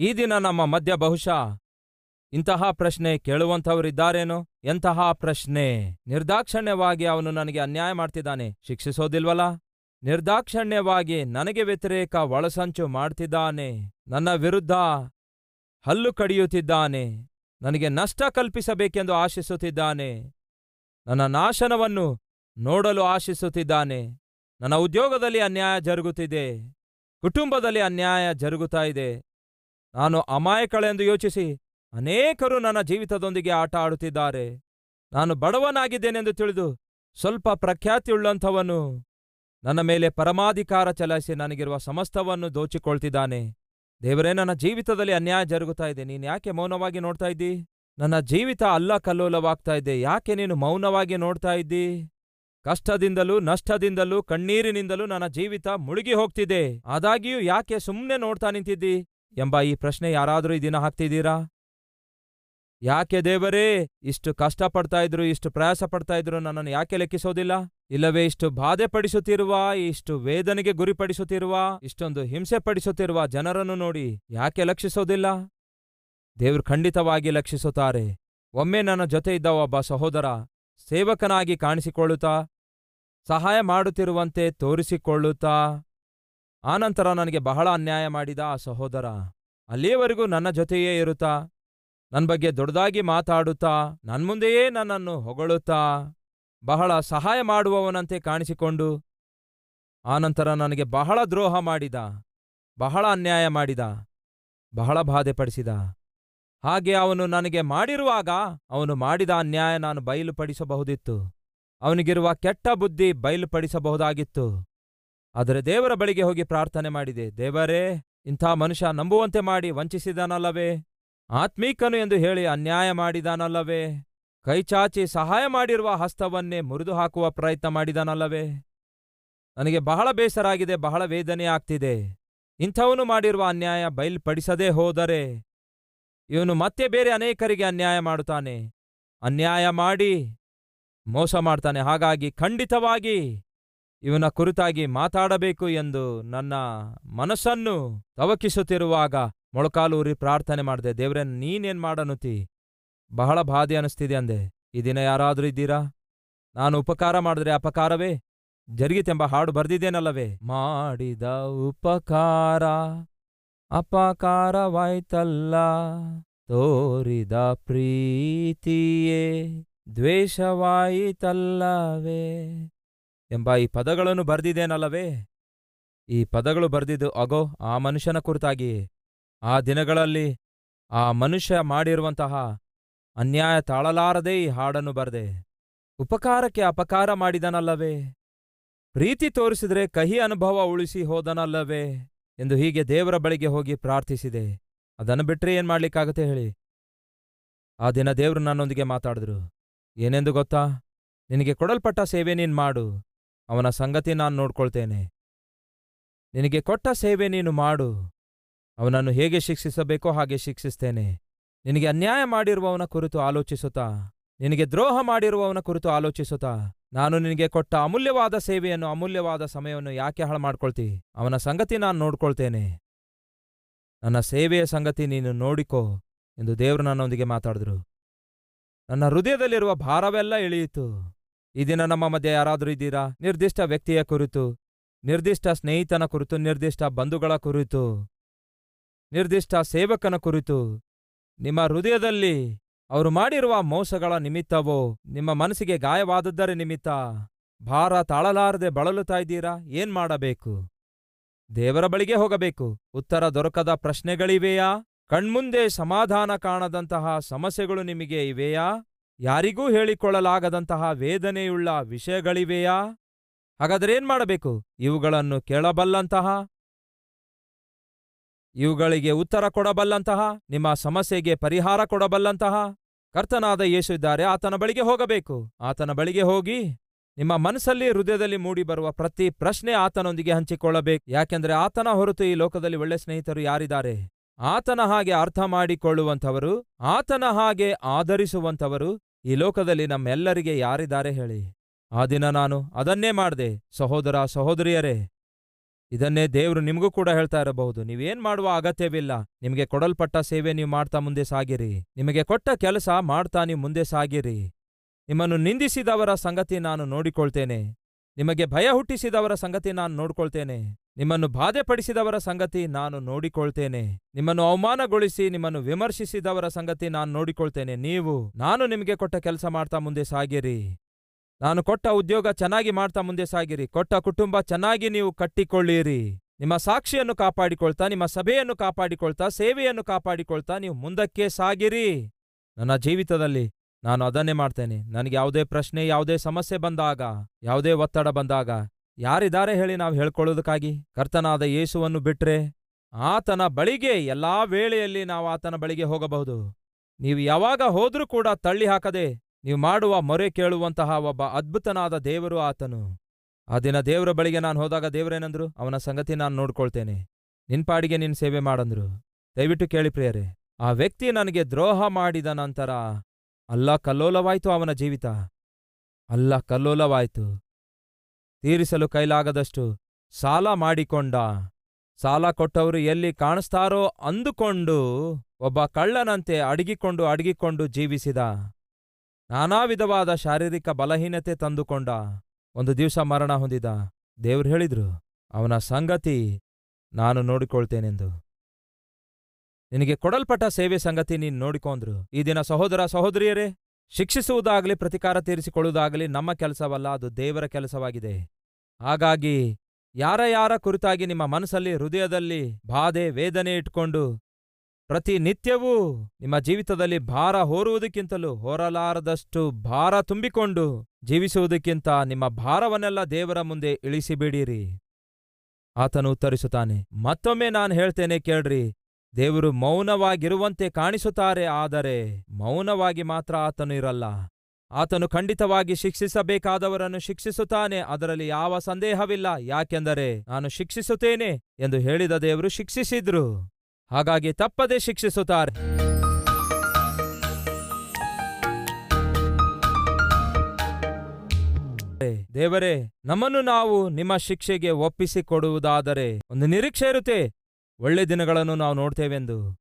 ಈ ದಿನ ನಮ್ಮ ಮಧ್ಯ ಬಹುಶಃ ಇಂತಹ ಪ್ರಶ್ನೆ ಕೇಳುವಂಥವರಿದ್ದಾರೇನೋ? ಎಂತಹ ಪ್ರಶ್ನೆ? ನಿರ್ದಾಕ್ಷಣ್ಯವಾಗಿ ಅವನು ನನಗೆ ಅನ್ಯಾಯ ಮಾಡ್ತಿದ್ದಾನೆ. ಶಿಕ್ಷಿಸೋದಿಲ್ವಲ್ಲ? ನಿರ್ದಾಕ್ಷಣ್ಯವಾಗಿ ನನಗೆ ವ್ಯತಿರೇಕ ಒಳಸಂಚು ಮಾಡ್ತಿದ್ದಾನೆ. ನನ್ನ ವಿರುದ್ಧ ಹಲ್ಲು ಕಡಿಯುತ್ತಿದ್ದಾನೆ. ನನಗೆ ನಷ್ಟ ಕಲ್ಪಿಸಬೇಕೆಂದು ಆಶಿಸುತ್ತಿದ್ದಾನೆ. ನನ್ನ ನಾಶನವನ್ನು ನೋಡಲು ಆಶಿಸುತ್ತಿದ್ದಾನೆ. ನನ್ನ ಉದ್ಯೋಗದಲ್ಲಿ ಅನ್ಯಾಯ ಜರುಗುತ್ತಿದೆ. ಕುಟುಂಬದಲ್ಲಿ ಅನ್ಯಾಯ ಜರುಗುತ್ತಾ ಇದೆ. ನಾನು ಅಮಾಯಕಳೆಂದು ಯೋಚಿಸಿ ಅನೇಕರು ನನ್ನ ಜೀವಿತದೊಂದಿಗೆ ಆಟ ಆಡುತ್ತಿದ್ದಾರೆ. ನಾನು ಬಡವನಾಗಿದ್ದೇನೆಂದು ತಿಳಿದು ಸ್ವಲ್ಪ ಪ್ರಖ್ಯಾತಿಯುಳ್ಳಂಥವನು. ನನ್ನ ಮೇಲೆ ಪರಮಾಧಿಕಾರ ಚಲಾಯಿಸಿ ನನಗಿರುವ ಸಮಸ್ತವನ್ನು ದೋಚಿಕೊಳ್ತಿದ್ದಾನೆ. ದೇವರೇ, ನನ್ನ ಜೀವಿತದಲ್ಲಿ ಅನ್ಯಾಯ ಜರುಗುತ್ತಾ ಇದೆ. ನೀನು ಯಾಕೆ ಮೌನವಾಗಿ ನೋಡ್ತಾ ಇದ್ದಿ? ನನ್ನ ಜೀವಿತ ಅಲ್ಲ ಕಲ್ಲೋಲವಾಗ್ತಾ ಇದೆ. ಯಾಕೆ ನೀನು ಮೌನವಾಗಿ ನೋಡ್ತಾ ಇದ್ದಿ? ಕಷ್ಟದಿಂದಲೂ ನಷ್ಟದಿಂದಲೂ ಕಣ್ಣೀರಿನಿಂದಲೂ ನನ್ನ ಜೀವಿತ ಮುಳುಗಿ ಹೋಗ್ತಿದೆ. ಆದಾಗಿಯೂ ಯಾಕೆ ಸುಮ್ಮನೆ ನೋಡ್ತಾ ನಿಂತಿದ್ದಿ? ಎಂಬ ಈ ಪ್ರಶ್ನೆ ಯಾರಾದರೂ ಈ ದಿನ ಹಾಕ್ತಿದ್ದೀರಾ? ಯಾಕೆ ದೇವರೇ, ಇಷ್ಟು ಕಷ್ಟಪಡ್ತಾ ಇದ್ರು, ಇಷ್ಟು ಪ್ರಯಾಸ ಪಡ್ತಾ ಇದ್ರು ನನ್ನನ್ನು ಯಾಕೆ ಲೆಕ್ಕಿಸೋದಿಲ್ಲ? ಇಲ್ಲವೇ, ಇಷ್ಟು ಬಾಧೆ ಪಡಿಸುತ್ತಿರುವ, ಇಷ್ಟು ವೇದನೆಗೆ ಗುರಿಪಡಿಸುತ್ತಿರುವ, ಇಷ್ಟೊಂದು ಹಿಂಸೆ ಪಡಿಸುತ್ತಿರುವ ಜನರನ್ನು ನೋಡಿ ಯಾಕೆ ಲಕ್ಷಿಸೋದಿಲ್ಲ? ದೇವರು ಖಂಡಿತವಾಗಿ ಲಕ್ಷಿಸುತ್ತಾರೆ. ಒಮ್ಮೆ ನನ್ನ ಜೊತೆ ಇದ್ದ ಒಬ್ಬ ಸಹೋದರ ಸೇವಕನಾಗಿ ಕಾಣಿಸಿಕೊಳ್ಳುತ್ತಾ ಸಹಾಯ ಮಾಡುತ್ತಿರುವಂತೆ ತೋರಿಸಿಕೊಳ್ಳುತ್ತಾ? ಆನಂತರ ನನಗೆ ಬಹಳ ಅನ್ಯಾಯ ಮಾಡಿದ ಆ ಸಹೋದರ. ಅಲ್ಲಿಯವರೆಗೂ ನನ್ನ ಜೊತೆಯೇ ಇರುತ್ತಾ? ನನ್ನ ಬಗ್ಗೆ ದೊಡ್ಡದಾಗಿ ಮಾತಾಡುತ್ತಾ? ನನ್ನ ಮುಂದೆಯೇ ನನ್ನನ್ನು ಹೊಗಳುತ್ತಾ? ಬಹಳ ಸಹಾಯ ಮಾಡುವವನಂತೆ ಕಾಣಿಸಿಕೊಂಡು? ಆನಂತರ ನನಗೆ ಬಹಳ ದ್ರೋಹ ಮಾಡಿದ. ಬಹಳ ಅನ್ಯಾಯ ಮಾಡಿದ. ಬಹಳ ಬಾಧೆಪಡಿಸಿದ. ಹಾಗೆ ಅವನು ನನಗೆ ಮಾಡಿರುವಾಗ ಅವನು ಮಾಡಿದ ಅನ್ಯಾಯ ನಾನು ಬಯಲುಪಡಿಸಬಹುದಿತ್ತು. ಅವನಿಗಿರುವ ಕೆಟ್ಟ ಬುದ್ಧಿ ಬಯಲುಪಡಿಸಬಹುದಾಗಿತ್ತು. ಆದರೆ ದೇವರ ಬಳಿಗೆ ಹೋಗಿ ಪ್ರಾರ್ಥನೆ ಮಾಡಿದೆ, ದೇವರೇ, ಇಂಥ ಮನುಷ್ಯ ನಂಬುವಂತೆ ಮಾಡಿ ವಂಚಿಸಿದಾನಲ್ಲವೇ? ಆತ್ಮೀಕನು ಎಂದು ಹೇಳಿ ಅನ್ಯಾಯ ಮಾಡಿದಾನಲ್ಲವೇ? ಕೈಚಾಚಿ ಸಹಾಯ ಮಾಡಿರುವ ಹಸ್ತವನ್ನೇ ಮುರಿದು ಹಾಕುವ ಪ್ರಯತ್ನ ಮಾಡಿದಾನಲ್ಲವೇ? ನನಗೆ ಬಹಳ ಬೇಸರಾಗಿದೆ, ಬಹಳ ವೇದನೆ ಆಗ್ತಿದೆ. ಇಂಥವನು ಮಾಡಿರುವ ಅನ್ಯಾಯ ಬಯಲ್ಪಡಿಸದೇ ಹೋದರೆ ಇವನು ಮತ್ತೆ ಬೇರೆ ಅನೇಕರಿಗೆ ಅನ್ಯಾಯ ಮಾಡುತ್ತಾನೆ. ಅನ್ಯಾಯ ಮಾಡಿ ಮೋಸ ಮಾಡ್ತಾನೆ. ಹಾಗಾಗಿ ಖಂಡಿತವಾಗಿ ಇವನ ಕುರಿತಾಗಿ ಮಾತಾಡಬೇಕು ಎಂದು ನನ್ನ ಮನಸ್ಸನ್ನು ತವಕಿಸುತ್ತಿರುವಾಗ ಮೊಳಕಾಲೂರಿ ಪ್ರಾರ್ಥನೆ ಮಾಡಿದೆ. ದೇವ್ರೆ, ನೀನೇನ್ ಮಾಡನುತಿ ಬಹಳ ಬಾಧೆ ಅನಿಸ್ತಿದೆ ಅಂದೆ. ಈ ದಿನ ಯಾರಾದರೂ ಇದ್ದೀರಾ? ನಾನು ಉಪಕಾರ ಮಾಡಿದ್ರೆ ಅಪಕಾರವೇ? ಜರುಗಿತೆಂಬ ಹಾಡು ಬರ್ದಿದ್ದೇನಲ್ಲವೇ? ಮಾಡಿದ ಉಪಕಾರ ಅಪಕಾರವಾಯ್ತಲ್ಲ, ತೋರಿದ ಪ್ರೀತಿಯೇ? ದ್ವೇಷವಾಯಿತಲ್ಲವೇ ಎಂಬ ಈ ಪದಗಳನ್ನು ಬರೆದಿದ್ದೇನಲ್ಲವೇ? ಈ ಪದಗಳು ಬರೆದಿದ್ದು, ಅಗೋ, ಆ ಮನುಷ್ಯನ ಕುರಿತಾಗಿ. ಆ ದಿನಗಳಲ್ಲಿ ಆ ಮನುಷ್ಯ ಮಾಡಿರುವಂತಹ ಅನ್ಯಾಯ ತಾಳಲಾರದೆ ಈ ಹಾಡನ್ನು ಬರ್ದೆ. ಉಪಕಾರಕ್ಕೆ ಅಪಕಾರ ಮಾಡಿದನಲ್ಲವೇ? ಪ್ರೀತಿ ತೋರಿಸಿದ್ರೆ ಕಹಿ ಅನುಭವ ಉಳಿಸಿ ಹೋದನಲ್ಲವೇ? ಎಂದು ಹೀಗೆ ದೇವರ ಬಳಿಗೆ ಹೋಗಿ ಪ್ರಾರ್ಥಿಸಿದೆ. ಅದನ್ನು ಬಿಟ್ಟರೆ ಏನ್ ಮಾಡ್ಲಿಕ್ಕಾಗತ್ತೆ ಹೇಳಿ? ಆ ದಿನ ದೇವರು ನನ್ನೊಂದಿಗೆ ಮಾತಾಡಿದ್ರು. ಏನೆಂದು ಗೊತ್ತಾ? ನಿನಗೆ ಕೊಡಲ್ಪಟ್ಟ ಸೇವೆ ನೀನು ಮಾಡು, ಅವನ ಸಂಗತಿ ನಾನು ನೋಡ್ಕೊಳ್ತೇನೆ. ನಿನಗೆ ಕೊಟ್ಟ ಸೇವೆ ನೀನು ಮಾಡು, ಅವನನ್ನು ಹೇಗೆ ಶಿಕ್ಷಿಸಬೇಕೋ ಹಾಗೆ ಶಿಕ್ಷಿಸ್ತೇನೆ. ನಿನಗೆ ಅನ್ಯಾಯ ಮಾಡಿರುವವನ ಕುರಿತು ಆಲೋಚಿಸುತ್ತಾ? ನಿನಗೆ ದ್ರೋಹ ಮಾಡಿರುವವನ ಕುರಿತು ಆಲೋಚಿಸುತ್ತಾ? ನಾನು ನಿನಗೆ ಕೊಟ್ಟ ಅಮೂಲ್ಯವಾದ ಸೇವೆಯನ್ನು, ಅಮೂಲ್ಯವಾದ ಸಮಯವನ್ನು ಯಾಕೆ ಹಾಳು ಮಾಡ್ಕೊಳ್ತಿ? ಅವನ ಸಂಗತಿ ನಾನು ನೋಡ್ಕೊಳ್ತೇನೆ. ನನ್ನ ಸೇವೆಯ ಸಂಗತಿ ನೀನು ನೋಡಿಕೋ ಎಂದು ದೇವರು ನನ್ನೊಂದಿಗೆ ಮಾತಾಡಿದ್ರು. ನನ್ನ ಹೃದಯದಲ್ಲಿರುವ ಭಾರವೆಲ್ಲ ಇಳಿಯಿತು. ಈ ದಿನ ನಮ್ಮ ಮಧ್ಯೆ ಯಾರಾದರೂ ಇದ್ದೀರಾ? ನಿರ್ದಿಷ್ಟ ವ್ಯಕ್ತಿಯ ಕುರಿತು, ನಿರ್ದಿಷ್ಟ ಸ್ನೇಹಿತನ ಕುರಿತು, ನಿರ್ದಿಷ್ಟ ಬಂಧುಗಳ ಕುರಿತು, ನಿರ್ದಿಷ್ಟ ಸೇವಕನ ಕುರಿತು, ನಿಮ್ಮ ಹೃದಯದಲ್ಲಿ ಅವರು ಮಾಡಿರುವ ಮೋಸಗಳ ನಿಮಿತ್ತವೋ, ನಿಮ್ಮ ಮನಸ್ಸಿಗೆ ಗಾಯವಾದದ್ದರ ನಿಮಿತ್ತ ಭಾರ ತಾಳಲಾರದೆ ಬಳಲುತ್ತಾ ಇದ್ದೀರಾ? ಏನ್ ಮಾಡಬೇಕು? ದೇವರ ಬಳಿಗೆ ಹೋಗಬೇಕು. ಉತ್ತರ ದೊರಕದ ಪ್ರಶ್ನೆಗಳಿವೆಯಾ? ಕಣ್ಮುಂದೆ ಸಮಾಧಾನ ಕಾಣದಂತಹ ಸಮಸ್ಯೆಗಳು ನಿಮಗೆ ಇವೆಯಾ? ಯಾರಿಗೂ ಹೇಳಿಕೊಳ್ಳಲಾಗದಂತಹ ವೇದನೆಯುಳ್ಳ ವಿಷಯಗಳಿವೆಯಾ? ಹಾಗಾದರೇನ್ ಮಾಡಬೇಕು? ಇವುಗಳನ್ನು ಕೇಳಬಲ್ಲಂತಹ? ಇವುಗಳಿಗೆ ಉತ್ತರ ಕೊಡಬಲ್ಲಂತಹ? ನಿಮ್ಮ ಸಮಸ್ಯೆಗೆ ಪರಿಹಾರ ಕೊಡಬಲ್ಲಂತಹ? ಕರ್ತನಾದ ಯೇಸು ಇದ್ದಾರೆ, ಆತನ ಬಳಿಗೆ ಹೋಗಬೇಕು. ಆತನ ಬಳಿಗೆ ಹೋಗಿ ನಿಮ್ಮ ಮನಸ್ಸಲ್ಲಿ, ಹೃದಯದಲ್ಲಿ ಮೂಡಿಬರುವ ಪ್ರತಿ ಪ್ರಶ್ನೆ ಆತನೊಂದಿಗೆ ಹಂಚಿಕೊಳ್ಳಬೇಕು. ಯಾಕೆಂದರೆ ಆತನ ಹೊರತು ಈ ಲೋಕದಲ್ಲಿ ಒಳ್ಳೆ ಸ್ನೇಹಿತರು ಯಾರಿದ್ದಾರೆ? ಆತನ ಹಾಗೆ ಅರ್ಥ ಮಾಡಿಕೊಳ್ಳುವಂಥವರು, ಆತನ ಹಾಗೆ ಆಧರಿಸುವಂಥವರು ಈ ಲೋಕದಲ್ಲಿ ನಮ್ಮೆಲ್ಲರಿಗೆ ಯಾರಿದ್ದಾರೆ ಹೇಳಿ? ಆ ದಿನ ನಾನು ಅದನ್ನೇ ಮಾಡಿದೆ, ಸಹೋದರ ಸಹೋದರಿಯರೇ. ಇದನ್ನೇ ದೇವರು ನಿಮಗೂ ಕೂಡ ಹೇಳ್ತಾ ಇರಬಹುದು. ನೀವೇನ್ ಮಾಡುವ ಅಗತ್ಯವಿಲ್ಲ. ನಿಮಗೆ ಕೊಡಲ್ಪಟ್ಟ ಸೇವೆ ನೀವು ಮಾಡ್ತಾ ಮುಂದೆ ಸಾಗಿರಿ. ನಿಮಗೆ ಕೊಟ್ಟ ಕೆಲಸ ಮಾಡ್ತಾ ನೀವು ಮುಂದೆ ಸಾಗಿರಿ. ನಿಮ್ಮನ್ನು ನಿಂದಿಸಿದವರ ಸಂಗತಿ ನಾನು ನೋಡಿಕೊಳ್ತೇನೆ. ನಿಮಗೆ ಭಯ ಹುಟ್ಟಿಸಿದವರ ಸಂಗತಿ ನಾನು ನೋಡ್ಕೊಳ್ತೇನೆ. ನಿಮ್ಮನ್ನು ಬಾಧೆಪಡಿಸಿದವರ ಸಂಗತಿ ನಾನು ನೋಡಿಕೊಳ್ತೇನೆ. ನಿಮ್ಮನ್ನು ಅವಮಾನಗೊಳಿಸಿ ನಿಮ್ಮನ್ನು ವಿಮರ್ಶಿಸಿದವರ ಸಂಗತಿ ನಾನು ನೋಡಿಕೊಳ್ತೇನೆ. ನೀವು, ನಾನು ನಿಮಗೆ ಕೊಟ್ಟ ಕೆಲಸ ಮಾಡ್ತಾ ಮುಂದೆ ಸಾಗಿರಿ. ನಾನು ಕೊಟ್ಟ ಉದ್ಯೋಗ ಚೆನ್ನಾಗಿ ಮಾಡ್ತಾ ಮುಂದೆ ಸಾಗಿರಿ. ಕೊಟ್ಟ ಕುಟುಂಬ ಚೆನ್ನಾಗಿ ನೀವು ಕಟ್ಟಿಕೊಳ್ಳಿರಿ. ನಿಮ್ಮ ಸಾಕ್ಷಿಯನ್ನು ಕಾಪಾಡಿಕೊಳ್ತಾ, ನಿಮ್ಮ ಸಭೆಯನ್ನು ಕಾಪಾಡಿಕೊಳ್ತಾ, ಸೇವೆಯನ್ನು ಕಾಪಾಡಿಕೊಳ್ತಾ ನೀವು ಮುಂದಕ್ಕೆ ಸಾಗಿರಿ. ನನ್ನ ಜೀವಿತದಲ್ಲಿ ನಾನು ಅದನ್ನೇ ಮಾಡ್ತೇನೆ. ನನಗೆ ಯಾವುದೇ ಪ್ರಶ್ನೆ, ಯಾವುದೇ ಸಮಸ್ಯೆ ಬಂದಾಗ, ಯಾವುದೇ ಒತ್ತಡ ಬಂದಾಗ ಯಾರಿದ್ದಾರೆ ಹೇಳಿ ನಾವು ಹೇಳ್ಕೊಳ್ಳೋದಕ್ಕಾಗಿ? ಕರ್ತನಾದ ಯೇಸುವನ್ನು ಬಿಟ್ರೆ ಆತನ ಬಳಿಗೆ ಎಲ್ಲಾ ವೇಳೆಯಲ್ಲಿ ನಾವು ಆತನ ಬಳಿಗೆ ಹೋಗಬಹುದು. ನೀವು ಯಾವಾಗ ಹೋದ್ರೂ ಕೂಡ ತಳ್ಳಿ ಹಾಕದೆ ನೀವು ಮಾಡುವ ಮೊರೆ ಕೇಳುವಂತಹ ಒಬ್ಬ ಅದ್ಭುತನಾದ ದೇವರು ಆತನು. ಆ ದಿನ ದೇವರ ಬಳಿಗೆ ನಾನು ಹೋದಾಗ ದೇವರೇನಂದ್ರು? ಅವನ ಸಂಗತಿ ನಾನು ನೋಡ್ಕೊಳ್ತೇನೆ. ನಿನ್ ಪಾಡಿಗೆ ನಿನ್ ಸೇವೆ ಮಾಡಂದ್ರು. ದಯವಿಟ್ಟು ಕೇಳಿ ಪ್ರಿಯರೇ, ಆ ವ್ಯಕ್ತಿ ನನಗೆ ದ್ರೋಹ ಮಾಡಿದ ನಂತರ ಅಲ್ಲ ಕಲ್ಲೋಲವಾಯ್ತು ಅವನ ಜೀವಿತ. ಅಲ್ಲ ಕಲ್ಲೋಲವಾಯ್ತು. ತೀರಿಸಲು ಕೈಲಾಗದಷ್ಟು ಸಾಲ ಮಾಡಿಕೊಂಡ. ಸಾಲ ಕೊಟ್ಟವರು ಎಲ್ಲಿ ಕಾಣಿಸ್ತಾರೋ ಅಂದುಕೊಂಡು ಒಬ್ಬ ಕಳ್ಳನಂತೆ ಅಡಗಿಕೊಂಡು ಅಡಗಿಕೊಂಡು ಜೀವಿಸಿದ. ನಾನಾ ವಿಧವಾದ ಶಾರೀರಿಕ ಬಲಹೀನತೆ ತಂದುಕೊಂಡ. ಒಂದು ದಿವಸ ಮರಣ ಹೊಂದಿದ. ದೇವ್ರು ಹೇಳಿದ್ರು, ಅವನ ಸಂಗತಿ ನಾನು ನೋಡಿಕೊಳ್ತೇನೆಂದು. ನಿನಗೆ ಕೊಡಲ್ಪಟ್ಟ ಸೇವೆ ಸಂಗತಿ ನೀನು ನೋಡಿಕೊಂಡ್ರು. ಈ ದಿನ ಸಹೋದರ ಸಹೋದರಿಯರೇ ಶಿಕ್ಷಿಸುವುದಾಗಲಿ, ಪ್ರತಿಕಾರ ತೀರಿಸಿಕೊಳ್ಳುವುದಾಗಲಿ ನಮ್ಮ ಕೆಲಸವಲ್ಲ, ಅದು ದೇವರ ಕೆಲಸವಾಗಿದೆ. ಹಾಗಾಗಿ ಯಾರ ಯಾರ ಕುರಿತಾಗಿ ನಿಮ್ಮ ಮನಸ್ಸಲ್ಲಿ, ಹೃದಯದಲ್ಲಿ ಬಾಧೆ, ವೇದನೆ ಇಟ್ಕೊಂಡು ಪ್ರತಿನಿತ್ಯವೂ ನಿಮ್ಮ ಜೀವಿತದಲ್ಲಿ ಭಾರ ಹೋರುವುದಕ್ಕಿಂತಲೂ ಹೊರಲಾರದಷ್ಟು ಭಾರ ತುಂಬಿಕೊಂಡು ಜೀವಿಸುವುದಕ್ಕಿಂತ ನಿಮ್ಮ ಭಾರವನ್ನೆಲ್ಲ ದೇವರ ಮುಂದೆ ಇಳಿಸಿಬಿಡಿರಿ. ಆತನು ಉತ್ತರಿಸುತ್ತಾನೆ, ಮತ್ತೊಮ್ಮೆ ನಾನು ಹೇಳ್ತೇನೆ ಕೇಳ್ರಿ ದೇವರು ಮೌನವಾಗಿರುವಂತೆ ಕಾಣಿಸುತ್ತಾರೆ, ಆದರೆ ಮೌನವಾಗಿ ಮಾತ್ರ ಆತನು ಇರಲ್ಲ. ಆತನು ಖಂಡಿತವಾಗಿ ಶಿಕ್ಷಿಸಬೇಕಾದವರನ್ನು ಶಿಕ್ಷಿಸುತ್ತಾನೆ, ಅದರಲ್ಲಿ ಯಾವ ಸಂದೇಹವಿಲ್ಲ. ಯಾಕೆಂದರೆ ನಾನು ಶಿಕ್ಷಿಸುತ್ತೇನೆ ಎಂದು ಹೇಳಿದ ದೇವರು ಶಿಕ್ಷಿಸಿದ್ರು. ಹಾಗಾಗಿ ತಪ್ಪದೆ ಶಿಕ್ಷಿಸುತ್ತಾರೆ. ದೇವರೇ, ನಮ್ಮನ್ನು ನಾವು ನಿಮ್ಮ ಶಿಕ್ಷೆಗೆ ಒಪ್ಪಿಸಿಕೊಡುವುದಾದರೆ ಒಂದು ನಿರೀಕ್ಷೆ ಇರುತ್ತೆ. ಒಳ್ಳೆ ದಿನಗಳನ್ನು ನಾವು ನೋಡ್ತೇವೆಂದು.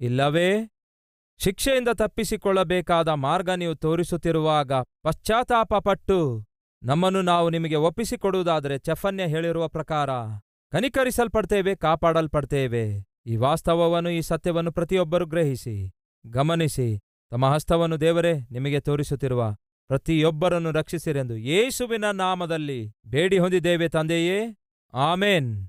ಇಲ್ಲವೇ? ಶಿಕ್ಷೆಯಿಂದ ತಪ್ಪಿಸಿಕೊಳ್ಳಬೇಕಾದ ಮಾರ್ಗ ನೀವು ತೋರಿಸುತ್ತಿರುವಾಗ ಪಶ್ಚಾತ್ತಾಪಪಟ್ಟು ನಮ್ಮನ್ನು ನಾವು ನಿಮಗೆ ಒಪ್ಪಿಸಿಕೊಡುವುದಾದರೆ ಚಫನ್ಯ ಹೇಳಿರುವ ಪ್ರಕಾರ, ಕನಿಕರಿಸಲ್ಪಡ್ತೇವೆ, ಕಾಪಾಡಲ್ಪಡ್ತೇವೆ. ಈ ವಾಸ್ತವವನ್ನು, ಈ ಸತ್ಯವನ್ನು ಪ್ರತಿಯೊಬ್ಬರು ಗ್ರಹಿಸಿ, ಗಮನಿಸಿ. ತಮ್ಮ ಹಸ್ತವನ್ನು ದೇವರೇ, ನಿಮಗೆ ತೋರಿಸುತ್ತಿರುವ ಪ್ರತಿಯೊಬ್ಬರನ್ನು ರಕ್ಷಿಸಿರೆಂದು ಯೇಸುವಿನ ನಾಮದಲ್ಲಿ ಬೇಡಿ ಹೊಂದಿದ್ದೇವೆ ತಂದೆಯೇ. ಆಮೇನ್.